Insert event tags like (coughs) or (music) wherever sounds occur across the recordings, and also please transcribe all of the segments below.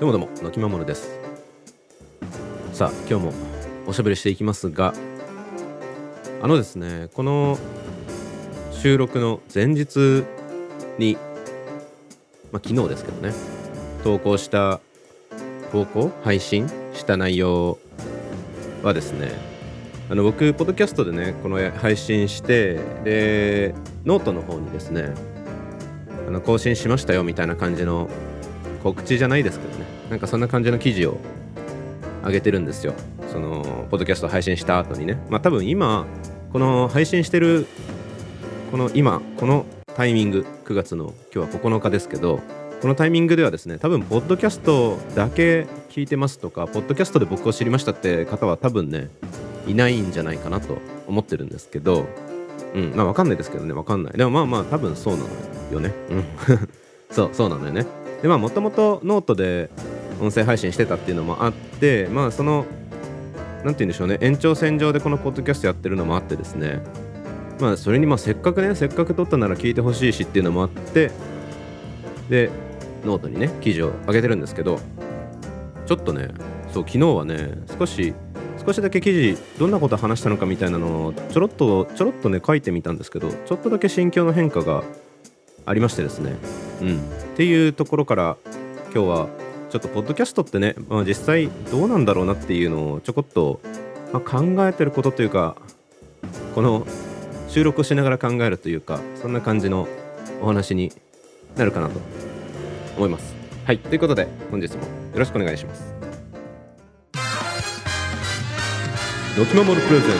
どうもどうも、のきまもるです。さあ、今日もおしゃべりしていきますが、あのですね、この収録の前日に、まあ、昨日ですけどね、投稿した、投稿配信した内容はですね、あの僕、ポッドキャストでね、この配信して、で、ノートの方にですね、あの更新しましたよみたいな感じの告知じゃないですけどねなんかそんな感じの記事を上げてるんですよ。そのポッドキャスト配信した後にね。まあ多分今この配信してるこの今このタイミング9月の今日は9日ですけどこのタイミングではですね多分ポッドキャストだけ聞いてますとかポッドキャストで僕を知りましたって方は多分ねいないんじゃないかなと思ってるんですけどうんまあわかんないですけどねわかんない。でもまあまあ多分そうなのよね。うん。(laughs) そうそうなのよね。でまあもともとノートで音声配信してたっていうのもあってまあそのなんて言うんでしょうね。延長線上でこのポッドキャストやってるのもあってですね。まあそれにまあせっかくねせっかく撮ったなら聞いてほしいしっていうのもあってでノートにね記事を上げてるんですけどちょっとねそう昨日はね少し少しだけ記事どんなこと話したのかみたいなのをちょろっとちょろっとね書いてみたんですけどちょっとだけ心境の変化がありましてですね。うん。っていうところから今日はちょっとポッドキャストってね、まあ、実際どうなんだろうなっていうのをちょこっと、まあ、考えてることというかこの収録をしながら考えるというかそんな感じのお話になるかなと思います。はいということで本日もよろしくお願いします。ドキマモルプレゼン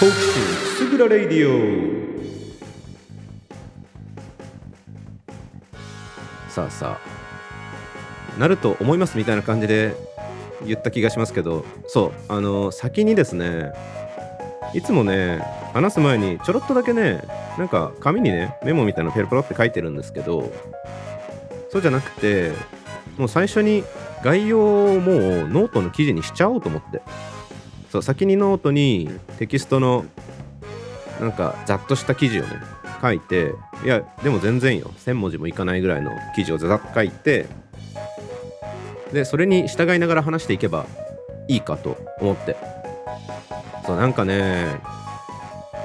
好奇心くすぐらレイディオ。さあさあなると思いますみたいな感じで言った気がしますけどそうあの先にですねいつもね話す前にちょろっとだけねなんか紙にねメモみたいなペロペロって書いてるんですけどそうじゃなくてもう最初に概要をもうノートの記事にしちゃおうと思ってそう先にノートにテキストのなんかざっとした記事をね書いていやでも全然よ1000文字もいかないぐらいの記事をざざっと書いてでそれに従いながら話していけばいいかと思って。そうなんかね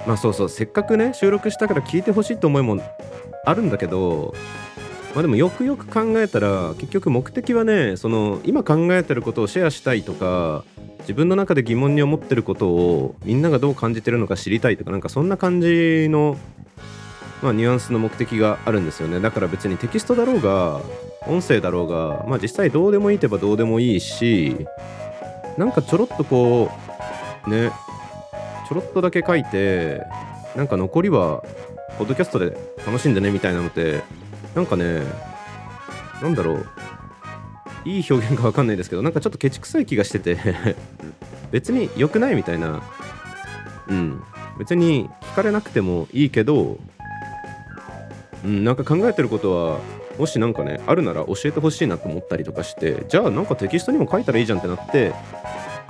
まあそうそうせっかくね収録したから聞いてほしいと思いもあるんだけどまあでもよくよく考えたら結局目的はねその今考えてることをシェアしたいとか自分の中で疑問に思ってることをみんながどう感じてるのか知りたいとかなんかそんな感じのまあ、ニュアンスの目的があるんですよね。だから別にテキストだろうが音声だろうがまあ実際どうでもいいといえばどうでもいいしなんかちょろっとこうねちょろっとだけ書いてなんか残りはポッドキャストで楽しんでねみたいなのってなんかねなんだろういい表現かわかんないですけどなんかちょっとケチくさい気がしてて別に良くないみたいな。うん。別に聞かれなくてもいいけどうん、なんか考えてることはもしなんかねあるなら教えてほしいなと思ったりとかしてじゃあなんかテキストにも書いたらいいじゃんってなって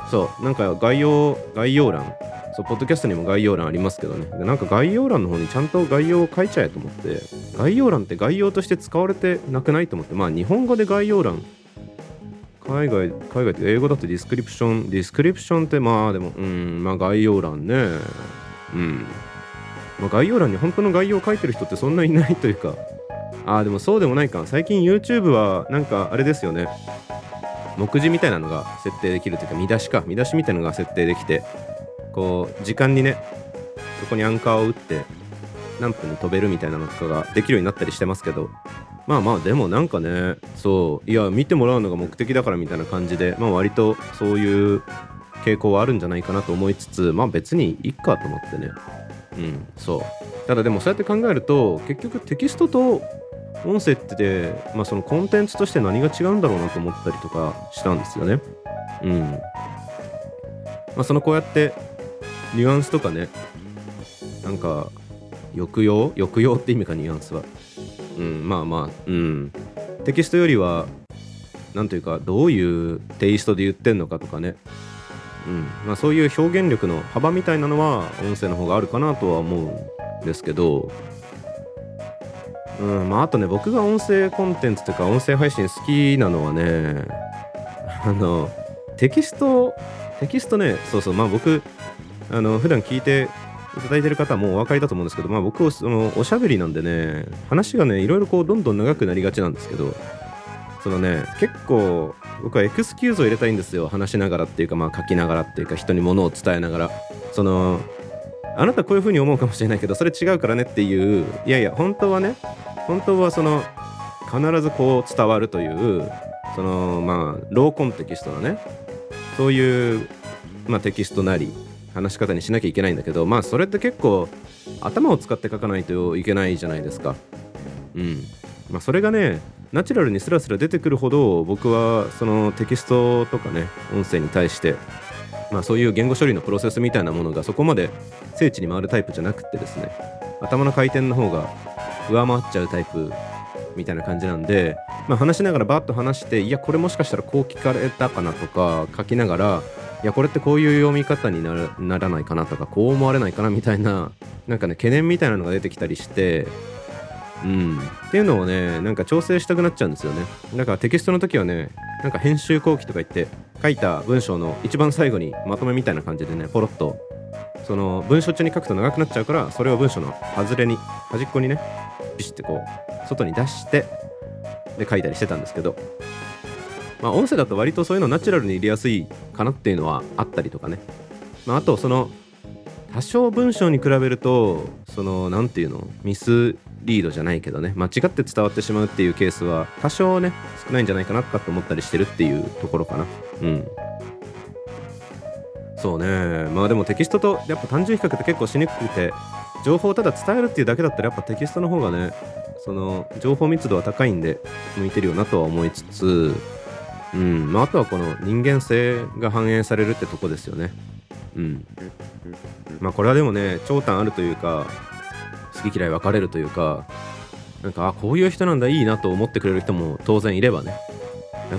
そうなんか概要概要欄そうポッドキャストにも概要欄ありますけどね。でなんか概要欄の方にちゃんと概要を書いちゃえと思って概要欄って概要として使われてなくないと思ってまあ日本語で概要欄海外海外って英語だとディスクリプションディスクリプションってまあでもうんまあ概要欄ね。うん。まあ、概要欄に本当の概要を書いてる人ってそんないないというか。ああでもそうでもないか。最近 YouTube はなんかあれですよね。目次みたいなのが設定できるというか見出しか。見出しみたいなのが設定できてこう時間にねそこにアンカーを打って何分飛べるみたいなのとかができるようになったりしてますけど。まあまあでもなんかねそう。いや見てもらうのが目的だからみたいな感じでまあ割とそういう傾向はあるんじゃないかなと思いつつまあ別にいっかと思ってね。うん、そうただでもそうやって考えると結局テキストと音声って、まあ、そのコンテンツとして何が違うんだろうなと思ったりとかしたんですよね。うん。まあ、そのこうやってニュアンスとかねなんか抑揚？抑揚って意味かニュアンスは。うんまあまあうんテキストよりはなんというかどういうテイストで言ってんのかとかねうん。まあ、そういう表現力の幅みたいなのは音声の方があるかなとは思うんですけどうん。まあ、あとね僕が音声コンテンツというか音声配信好きなのはねあのテキストテキストねそうそう。まあ僕あの普段聞いていただいてる方はもうお分かりだと思うんですけどまあ僕はそのおしゃべりなんでね話がねいろいろこうどんどん長くなりがちなんですけどそのね結構僕はエクスキューズを入れたいんですよ。話しながらっていうかまあ書きながらっていうか人に物を伝えながら。そのあなたこういう風に思うかもしれないけどそれ違うからねっていういやいや本当はね本当はその必ずこう伝わるというそのまあローコンテキストのねそういう、まあ、テキストなり話し方にしなきゃいけないんだけどまあそれって結構頭を使って書かないといけないじゃないですか。うん。まあそれがねナチュラルにスラスラ出てくるほど僕はそのテキストとかね音声に対してまあそういう言語処理のプロセスみたいなものがそこまで精緻に回るタイプじゃなくてですね頭の回転の方が上回っちゃうタイプみたいな感じなんで、まあ、話しながらバッと話していやこれもしかしたらこう聞かれたかなとか書きながらいやこれってこういう読み方にならないかなとかこう思われないかなみたいななんかね懸念みたいなのが出てきたりしてうん。っていうのをねなんか調整したくなっちゃうんですよね。だからテキストの時はねなんか編集後期とか言って書いた文章の一番最後にまとめみたいな感じでねポロッとその文章中に書くと長くなっちゃうからそれを文章の外れに端っこにねビシッてこう外に出してで書いたりしてたんですけどまあ音声だと割とそういうのナチュラルに入れやすいかなっていうのはあったりとかね、まあ、あとその多少文章に比べるとその何て言うのミスリードじゃないけどね。間違って伝わってしまうっていうケースは多少ね少ないんじゃないかなとかって思ったりしてるっていうところかな。うん。そうね。まあでもテキストとやっぱ単純比較って結構しにくくて情報をただ伝えるっていうだけだったらやっぱテキストの方がねその情報密度は高いんで向いてるよなとは思いつつうん。まあ、あとはこの人間性が反映されるってとこですよね。うん。まあこれはでもね長短あるというか好き嫌い分かれるというかなんかあこういう人なんだいいなと思ってくれる人も当然いればね。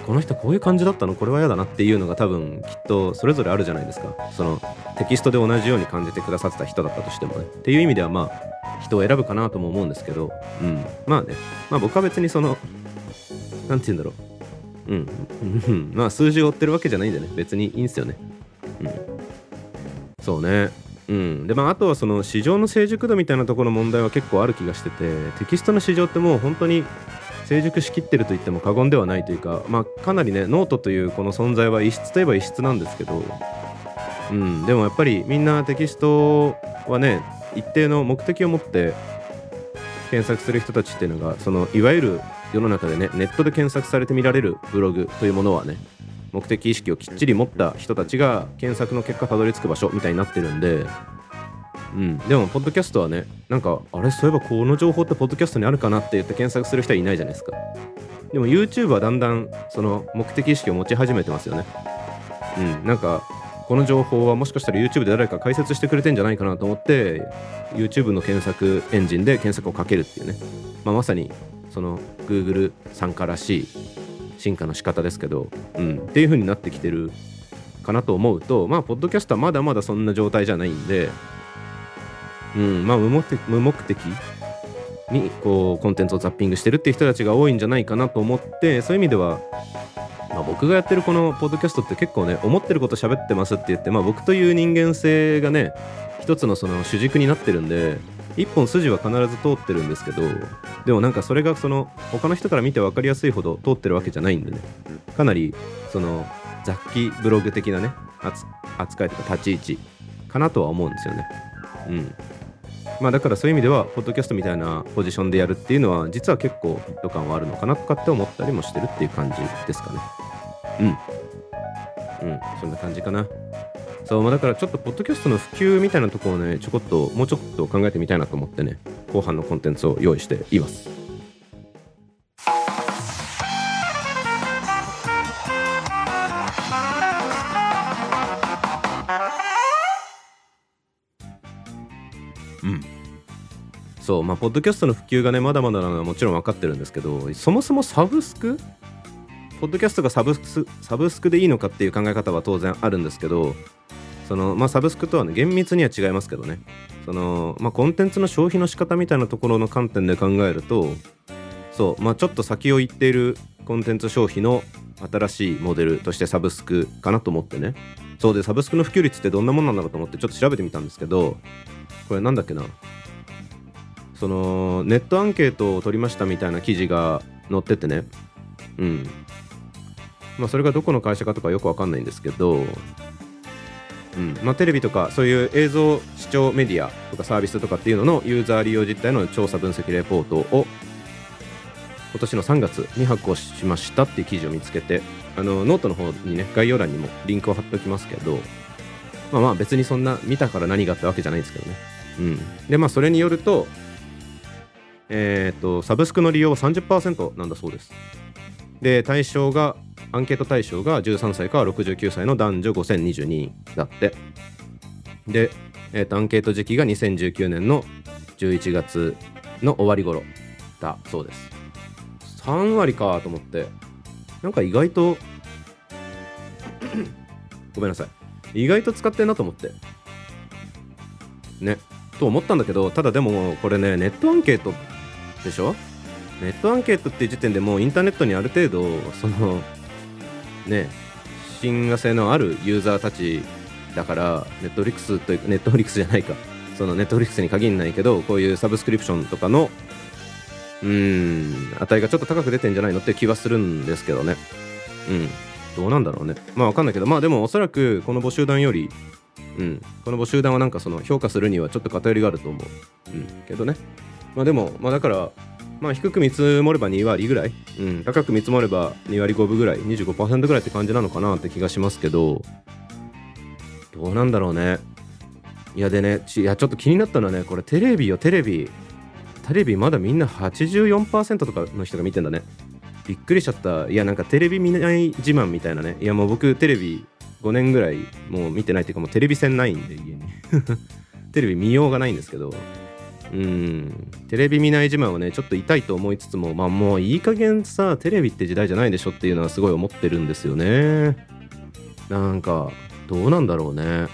この人こういう感じだったのこれは嫌だなっていうのが多分きっとそれぞれあるじゃないですか。そのテキストで同じように感じてくださってた人だったとして。もねっていう意味ではまあ人を選ぶかなとも思うんですけど。うん。まあね。まあ僕は別にその何て言うんだろう。うん。まあ数字を追ってるわけじゃないんでね。別にいいんすよね。うん。そうね。うん。でまあ、あとはその市場の成熟度みたいなところの問題は結構ある気がしててテキストの市場ってもう本当に成熟しきってると言っても過言ではないというか、まあ、かなりねノートというこの存在は異質といえば異質なんですけど、うん、でもやっぱりみんなテキストはね一定の目的を持って検索する人たちっていうのがそのいわゆる世の中でねネットで検索されて見られるブログというものはね目的意識をきっちり持った人たちが検索の結果たどり着く場所みたいになってるんでうん、でもポッドキャストはねなんかあれそういえばこの情報ってポッドキャストにあるかなって言って検索する人はいないじゃないですか。でも YouTube はだんだんその目的意識を持ち始めてますよね。うん。なんかこの情報はもしかしたら YouTube で誰か解説してくれてんじゃないかなと思って YouTube の検索エンジンで検索をかけるっていうね、まあ、まさにその Google 参加らしい進化の仕方ですけど、うん、っていう風になってきてるかなと思うとまあポッドキャストはまだまだそんな状態じゃないんでうん。まあ無目的無目的にこうコンテンツをザッピングしてるっていう人たちが多いんじゃないかなと思ってそういう意味では、まあ、僕がやってるこのポッドキャストって結構ね思ってること喋ってますって言って、まあ、僕という人間性がね一つのその主軸になってるんで一本筋は必ず通ってるんですけどでもなんかそれがその他の人から見て分かりやすいほど通ってるわけじゃないんでね。かなりその雑記ブログ的なね扱いとか立ち位置かなとは思うんですよね。うん。まあ、だからそういう意味ではポッドキャストみたいなポジションでやるっていうのは実は結構フィット感はあるのかなとかって思ったりもしてるっていう感じですかね。うん。うん。そんな感じかな。そう、まあ、だからちょっとポッドキャストの普及みたいなところをねちょこっともうちょっと考えてみたいなと思ってね後半のコンテンツを用意しています。そうまあポッドキャストの普及がねまだまだなのはもちろん分かってるんですけどそもそもサブスクポッドキャストがサブスサブスクでいいのかっていう考え方は当然あるんですけどそのまあサブスクとはね厳密には違いますけどね。そのまあコンテンツの消費の仕方みたいなところの観点で考えるとそうまあちょっと先を行っているコンテンツ消費の新しいモデルとしてサブスクかなと思ってね。そうでサブスクの普及率ってどんなもんなんだろうと思ってちょっと調べてみたんですけどこれなんだっけな。そのネットアンケートを取りましたみたいな記事が載っててね。うん。まあそれがどこの会社かとかよくわかんないんですけどうん。まあ、テレビとかそういう映像視聴メディアとかサービスとかっていうののユーザー利用実態の調査分析レポートを今年の3月に発行しましたっていう記事を見つけてあのノートの方にね概要欄にもリンクを貼っておきますけどまあまあ別にそんな見たから何があってわけじゃないんですけどね。うん。でまあそれによるとえっ、とサブスクの利用は30%なんだそうです。で対象がアンケート対象が13歳から69歳の男女5022人だって。で、えーとアンケート時期が2019年の11月の終わり頃だそうです。3割かと思ってなんか意外と (coughs) ごめんなさい。意外と使ってんなと思って。ね。と思ったんだけどただでもこれねネットアンケートでしょ？ネットアンケートっていう時点でもうインターネットにある程度そのね親和性のあるユーザーたちだからネットフリックスというかネットフリックスじゃないか。そのネットフリックスに限らないけどこういうサブスクリプションとかのうん値がちょっと高く出てんじゃないのって気はするんですけどね。うん。どうなんだろうね。まあわかんないけど。まあでもおそらくこの母集団よりうん。この募集団はなんかその評価するにはちょっと偏りがあると思う。うん。けどね。まあでもまあだからまあ低く見積もれば2割ぐらい、うん、高く見積もれば2割5分ぐらい。25%ぐらいって感じなのかなって気がしますけど。どうなんだろうね。いやでねちいやちょっと気になったのはねこれテレビよ。テレビ。テレビまだみんな84%とかの人が見てんだね。びっくりしちゃった。いやなんかテレビ見ない自慢みたいなね。いやもう僕テレビ5年ぐらいもう見てないっていうかもうテレビ線ないんで家に。(laughs) テレビ見ようがないんですけど。うん。テレビ見ない自慢はねちょっと痛いと思いつつもまあもういい加減さテレビって時代じゃないでしょっていうのはすごい思ってるんですよね。なんかどうなんだろうね。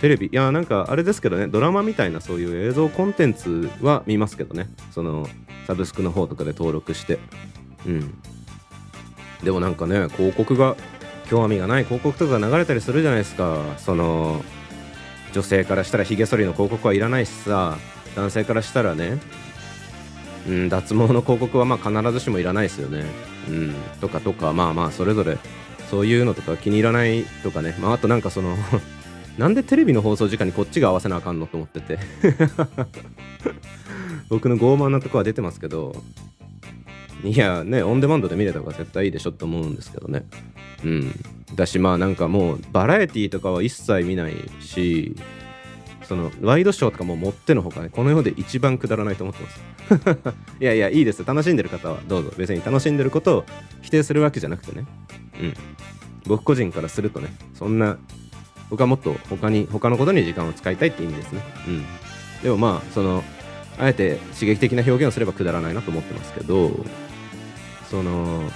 テレビいやなんかあれですけどねドラマみたいなそういう映像コンテンツは見ますけどね。そのサブスクの方とかで登録して。うん。でもなんかね広告が興味がない広告とかが流れたりするじゃないですか。その女性からしたらひげ剃りの広告はいらないしさ。男性からしたらね、うん、脱毛の広告はま必ずしもいらないですよね。うん、とかとかまあまあそれぞれそういうのとか気に入らないとかね、まあ、あとなんかその (laughs) なんでテレビの放送時間にこっちが合わせなあかんのと思ってて。(laughs) 僕の傲慢なとこは出てますけど。いやねオンデマンドで見れた方が絶対いいでしょって思うんですけどね。うん。だしまあなんかもうバラエティーとかは一切見ないしそのワイドショーとかももってのほかねこの世で一番くだらないと思ってます。(laughs) いやいやいいです楽しんでる方はどうぞ。別に楽しんでることを否定するわけじゃなくてね。うん。僕個人からするとねそんな僕はもっと他に他のことに時間を使いたいって意味ですね。うん。でもまあそのあえて刺激的な表現をすればくだらないなと思ってますけどその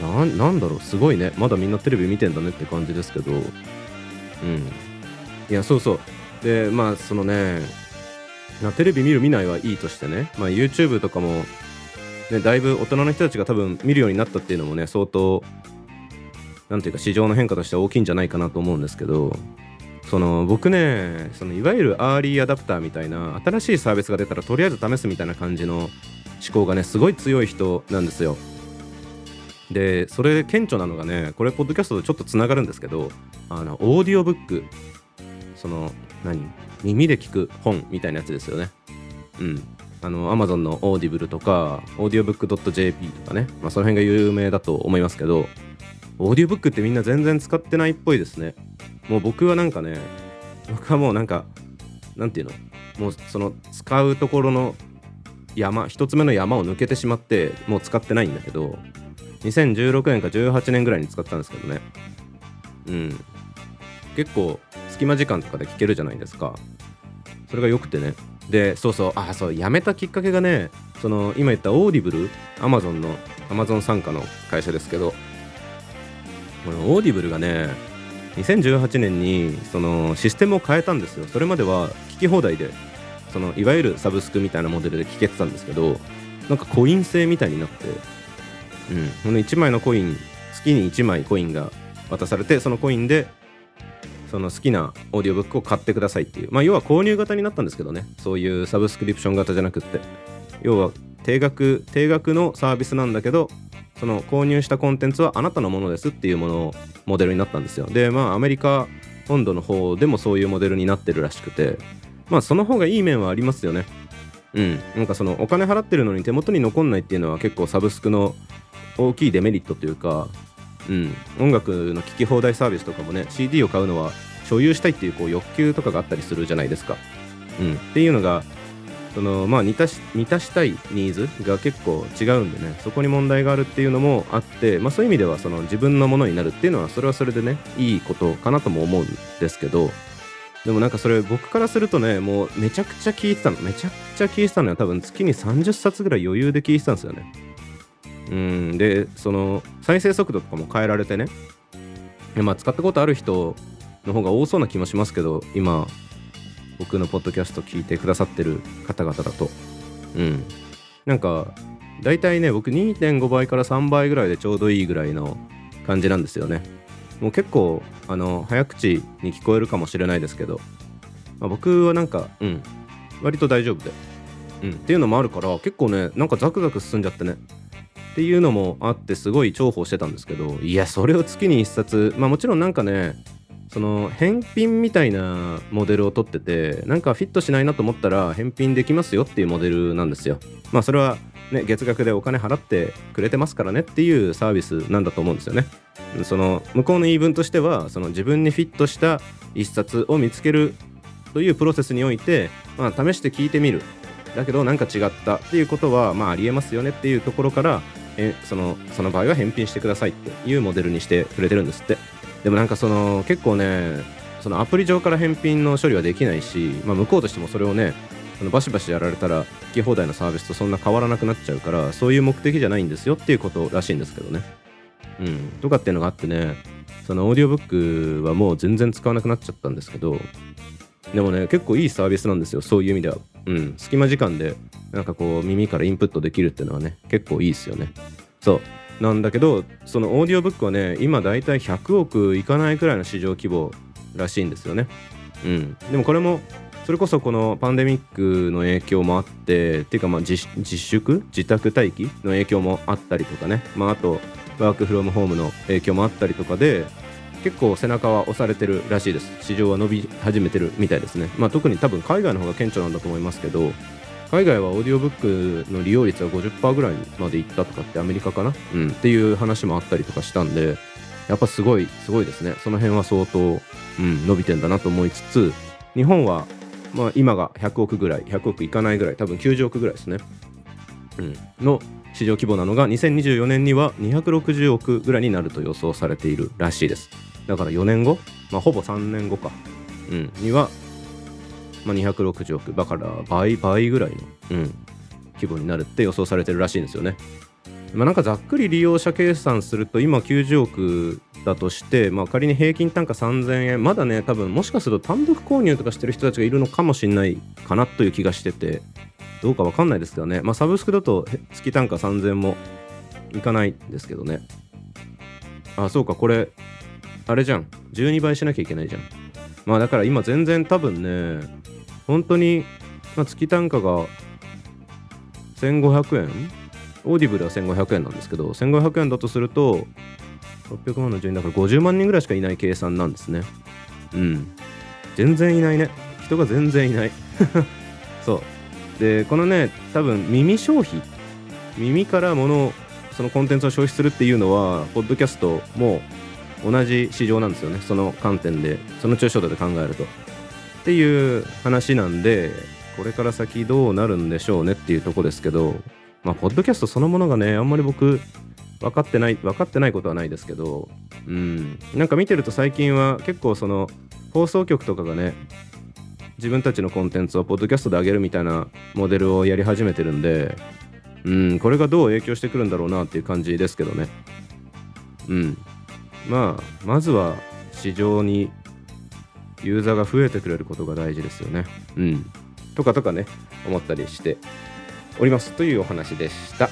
ななんだろう。すごいね。まだみんなテレビ見てんだねって感じですけど。うん。いやそうそう。でまあそのねテレビ見る見ないはいいとしてね、まあ、YouTube とかも、ね、だいぶ大人の人たちが多分見るようになったっていうのもね相当なんていうか市場の変化としては大きいんじゃないかなと思うんですけどその僕ねそのいわゆるアーリーアダプターみたいな新しいサービスが出たらとりあえず試すみたいな感じの志向がねすごい強い人なんですよ。でそれ顕著なのがねこれポッドキャストとちょっとつながるんですけどあのオーディオブック。その何？耳で聞く本みたいなやつですよね。うん。あの Amazon のオーディブルとかオーディオブック .jp とかね、まあ、その辺が有名だと思いますけどオーディオブックってみんな全然使ってないっぽいですね。もう僕はなんかね僕はもうなんかなんていうの？もうその使うところの山一つ目の山を抜けてしまってもう使ってないんだけど2016年か18年ぐらいに使ったんですけどね。うん。結構隙間時間とかで聞けるじゃないですか。それが良くてね。でそうそう。あそうやめたきっかけがねその今言ったオーディブルアマゾンのアマゾン傘下の会社ですけどこのオーディブルがね2018年にそのシステムを変えたんですよ。それまでは聞き放題でそのいわゆるサブスクみたいなモデルで聞けてたんですけどなんかコイン制みたいになってうん。この1枚のコイン月に1枚コインが渡されてそのコインでその好きなオーディオブックを買ってくださいっていう。まあ要は購入型になったんですけどね。そういうサブスクリプション型じゃなくって。要は定額定額のサービスなんだけどその購入したコンテンツはあなたのものですっていうものをモデルになったんですよ。でまあアメリカ本土の方でもそういうモデルになってるらしくて。まあその方がいい面はありますよね。うん。なんかそのお金払ってるのに手元に残んないっていうのは結構サブスクの大きいデメリットというかうん。音楽の聴き放題サービスとかもね CD を買うのは所有したいっていうこう欲求とかがあったりするじゃないですか。うん。っていうのがそのまあ満たし満たしたいニーズが結構違うんでねそこに問題があるっていうのもあって、まあ、そういう意味ではその自分のものになるっていうのはそれはそれでねいいことかなとも思うんですけどでもなんかそれ僕からするとねもうめちゃくちゃ聞いてたのめちゃくちゃ聞いてたのは多分月に30冊ぐらい余裕で聞いてたんですよね。うん。でその再生速度とかも変えられてね。まあ使ったことある人の方が多そうな気もしますけど今僕のポッドキャスト聞いてくださってる方々だと。うん。なんか大体ね僕2.5倍から3倍ぐらいでちょうどいいぐらいの感じなんですよね。もう結構あの早口に聞こえるかもしれないですけど、まあ、僕はなんかうん。割と大丈夫で。うん。っていうのもあるから結構ねなんかザクザク進んじゃってね。っていうのもあってすごい重宝してたんですけどいやそれを月に1冊まあもちろんなんかねその返品みたいなモデルを取っててなんかフィットしないなと思ったら返品できますよっていうモデルなんですよ。まあそれはね月額でお金払ってくれてますからねっていうサービスなんだと思うんですよね。その向こうの言い分としてはその自分にフィットした一冊を見つけるというプロセスにおいて、まあ、試して聞いてみる。だけどなんか違ったっていうことはまあありえますよねっていうところからえそのその場合は返品してくださいっていうモデルにしてくれてるんですって。でもなんかその結構ねそのアプリ上から返品の処理はできないし、まあ、向こうとしてもそれをねそのバシバシやられたら聞き放題のサービスとそんな変わらなくなっちゃうからそういう目的じゃないんですよっていうことらしいんですけどね。うん。とかっていうのがあってねそのオーディオブックはもう全然使わなくなっちゃったんですけどでもね結構いいサービスなんですよそういう意味では。うん。隙間時間でなんかこう耳からインプットできるっていうのはね結構いいですよね。そう。なんだけどそのオーディオブックはね今だいたい100億いかないくらいの市場規模らしいんですよね。うん。でもこれもそれこそこのパンデミックの影響もあってっていうかまあ自粛？自宅待機の影響もあったりとかね。まああとワークフロムホームの影響もあったりとかで結構背中は押されてるらしいです。市場は伸び始めてるみたいですね。まあ特に多分海外の方が顕著なんだと思いますけど海外はオーディオブックの利用率は50%ぐらいまでいったとかってアメリカかな、うん、っていう話もあったりとかしたんでやっぱすごいすごいですね。その辺は相当、うん、伸びてんだなと思いつつ日本は、まあ、今が100億ぐらい100億いかないぐらい多分90億ぐらいですね、うん、の市場規模なのが2024年には260億ぐらいになると予想されているらしいです。だから4年後、まあ、ほぼ3年後か、うん、にはまあ、260億。だから倍倍ぐらいの、うん、規模になるって予想されてるらしいんですよね。まあ、なんかざっくり利用者計算すると今90億だとして、まあ、仮に平均単価3000円。まだね多分もしかすると単独購入とかしてる人たちがいるのかもしれないかなという気がしててどうかわかんないですけどね、まあ、サブスクだと月単価3000円もいかないんですけどね。あそうかこれあれじゃん。12倍しなきゃいけないじゃん。まあだから今全然多分ね本当に、まあ、月単価が1500円。オーディブルは1500円なんですけど1500円だとすると600万の12だから50万人ぐらいしかいない計算なんですね。うん。全然いないね。人が全然いない。(laughs) そう。でこのね多分耳消費。耳から物をそのコンテンツを消費するっていうのはポッドキャストも同じ市場なんですよね。その観点でその抽象度で考えると。っていう話なんでこれから先どうなるんでしょうねっていうとこですけどまあポッドキャストそのものがねあんまり僕分かってない分かってないことはないですけどうん。なんか見てると最近は結構その放送局とかがね自分たちのコンテンツをポッドキャストで上げるみたいなモデルをやり始めてるんでうん。これがどう影響してくるんだろうなっていう感じですけどね。うん。まあまずは市場にユーザーが増えてくれることが大事ですよね。うん。とかとかね、思ったりしておりますというお話でした。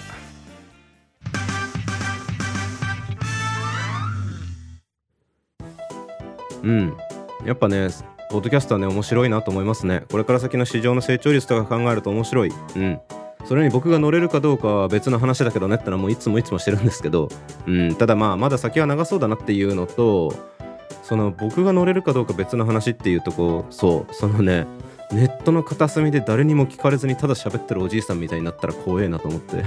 うん。やっぱね、ポッドキャストはね、面白いなと思いますね。これから先の市場の成長率とか考えると面白い。うん。それに僕が乗れるかどうかは別の話だけどねってのはもういつもいつもしてるんですけど、うん、ただまあまだ先は長そうだなっていうのとその僕が乗れるかどうか別の話っていうとこそうそのねネットの片隅で誰にも聞かれずにただ喋ってるおじいさんみたいになったら怖えなと思って。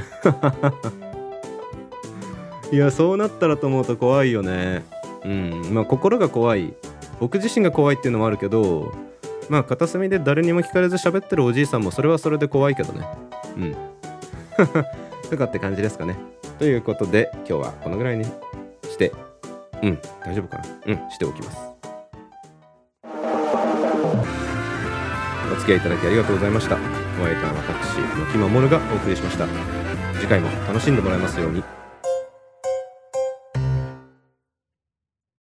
(laughs) いやそうなったらと思うと怖いよね。うんまあ心が怖い。僕自身が怖いっていうのもあるけどまあ片隅で誰にも聞かれず喋ってるおじいさんもそれはそれで怖いけどね。うん。(laughs) とかって感じですかね。ということで今日はこのぐらいにしてうん。大丈夫かな。うん。しておきます。お付き合いいただきありがとうございました。お相手は私牧守がお送りしました。次回も楽しんでもらえますように。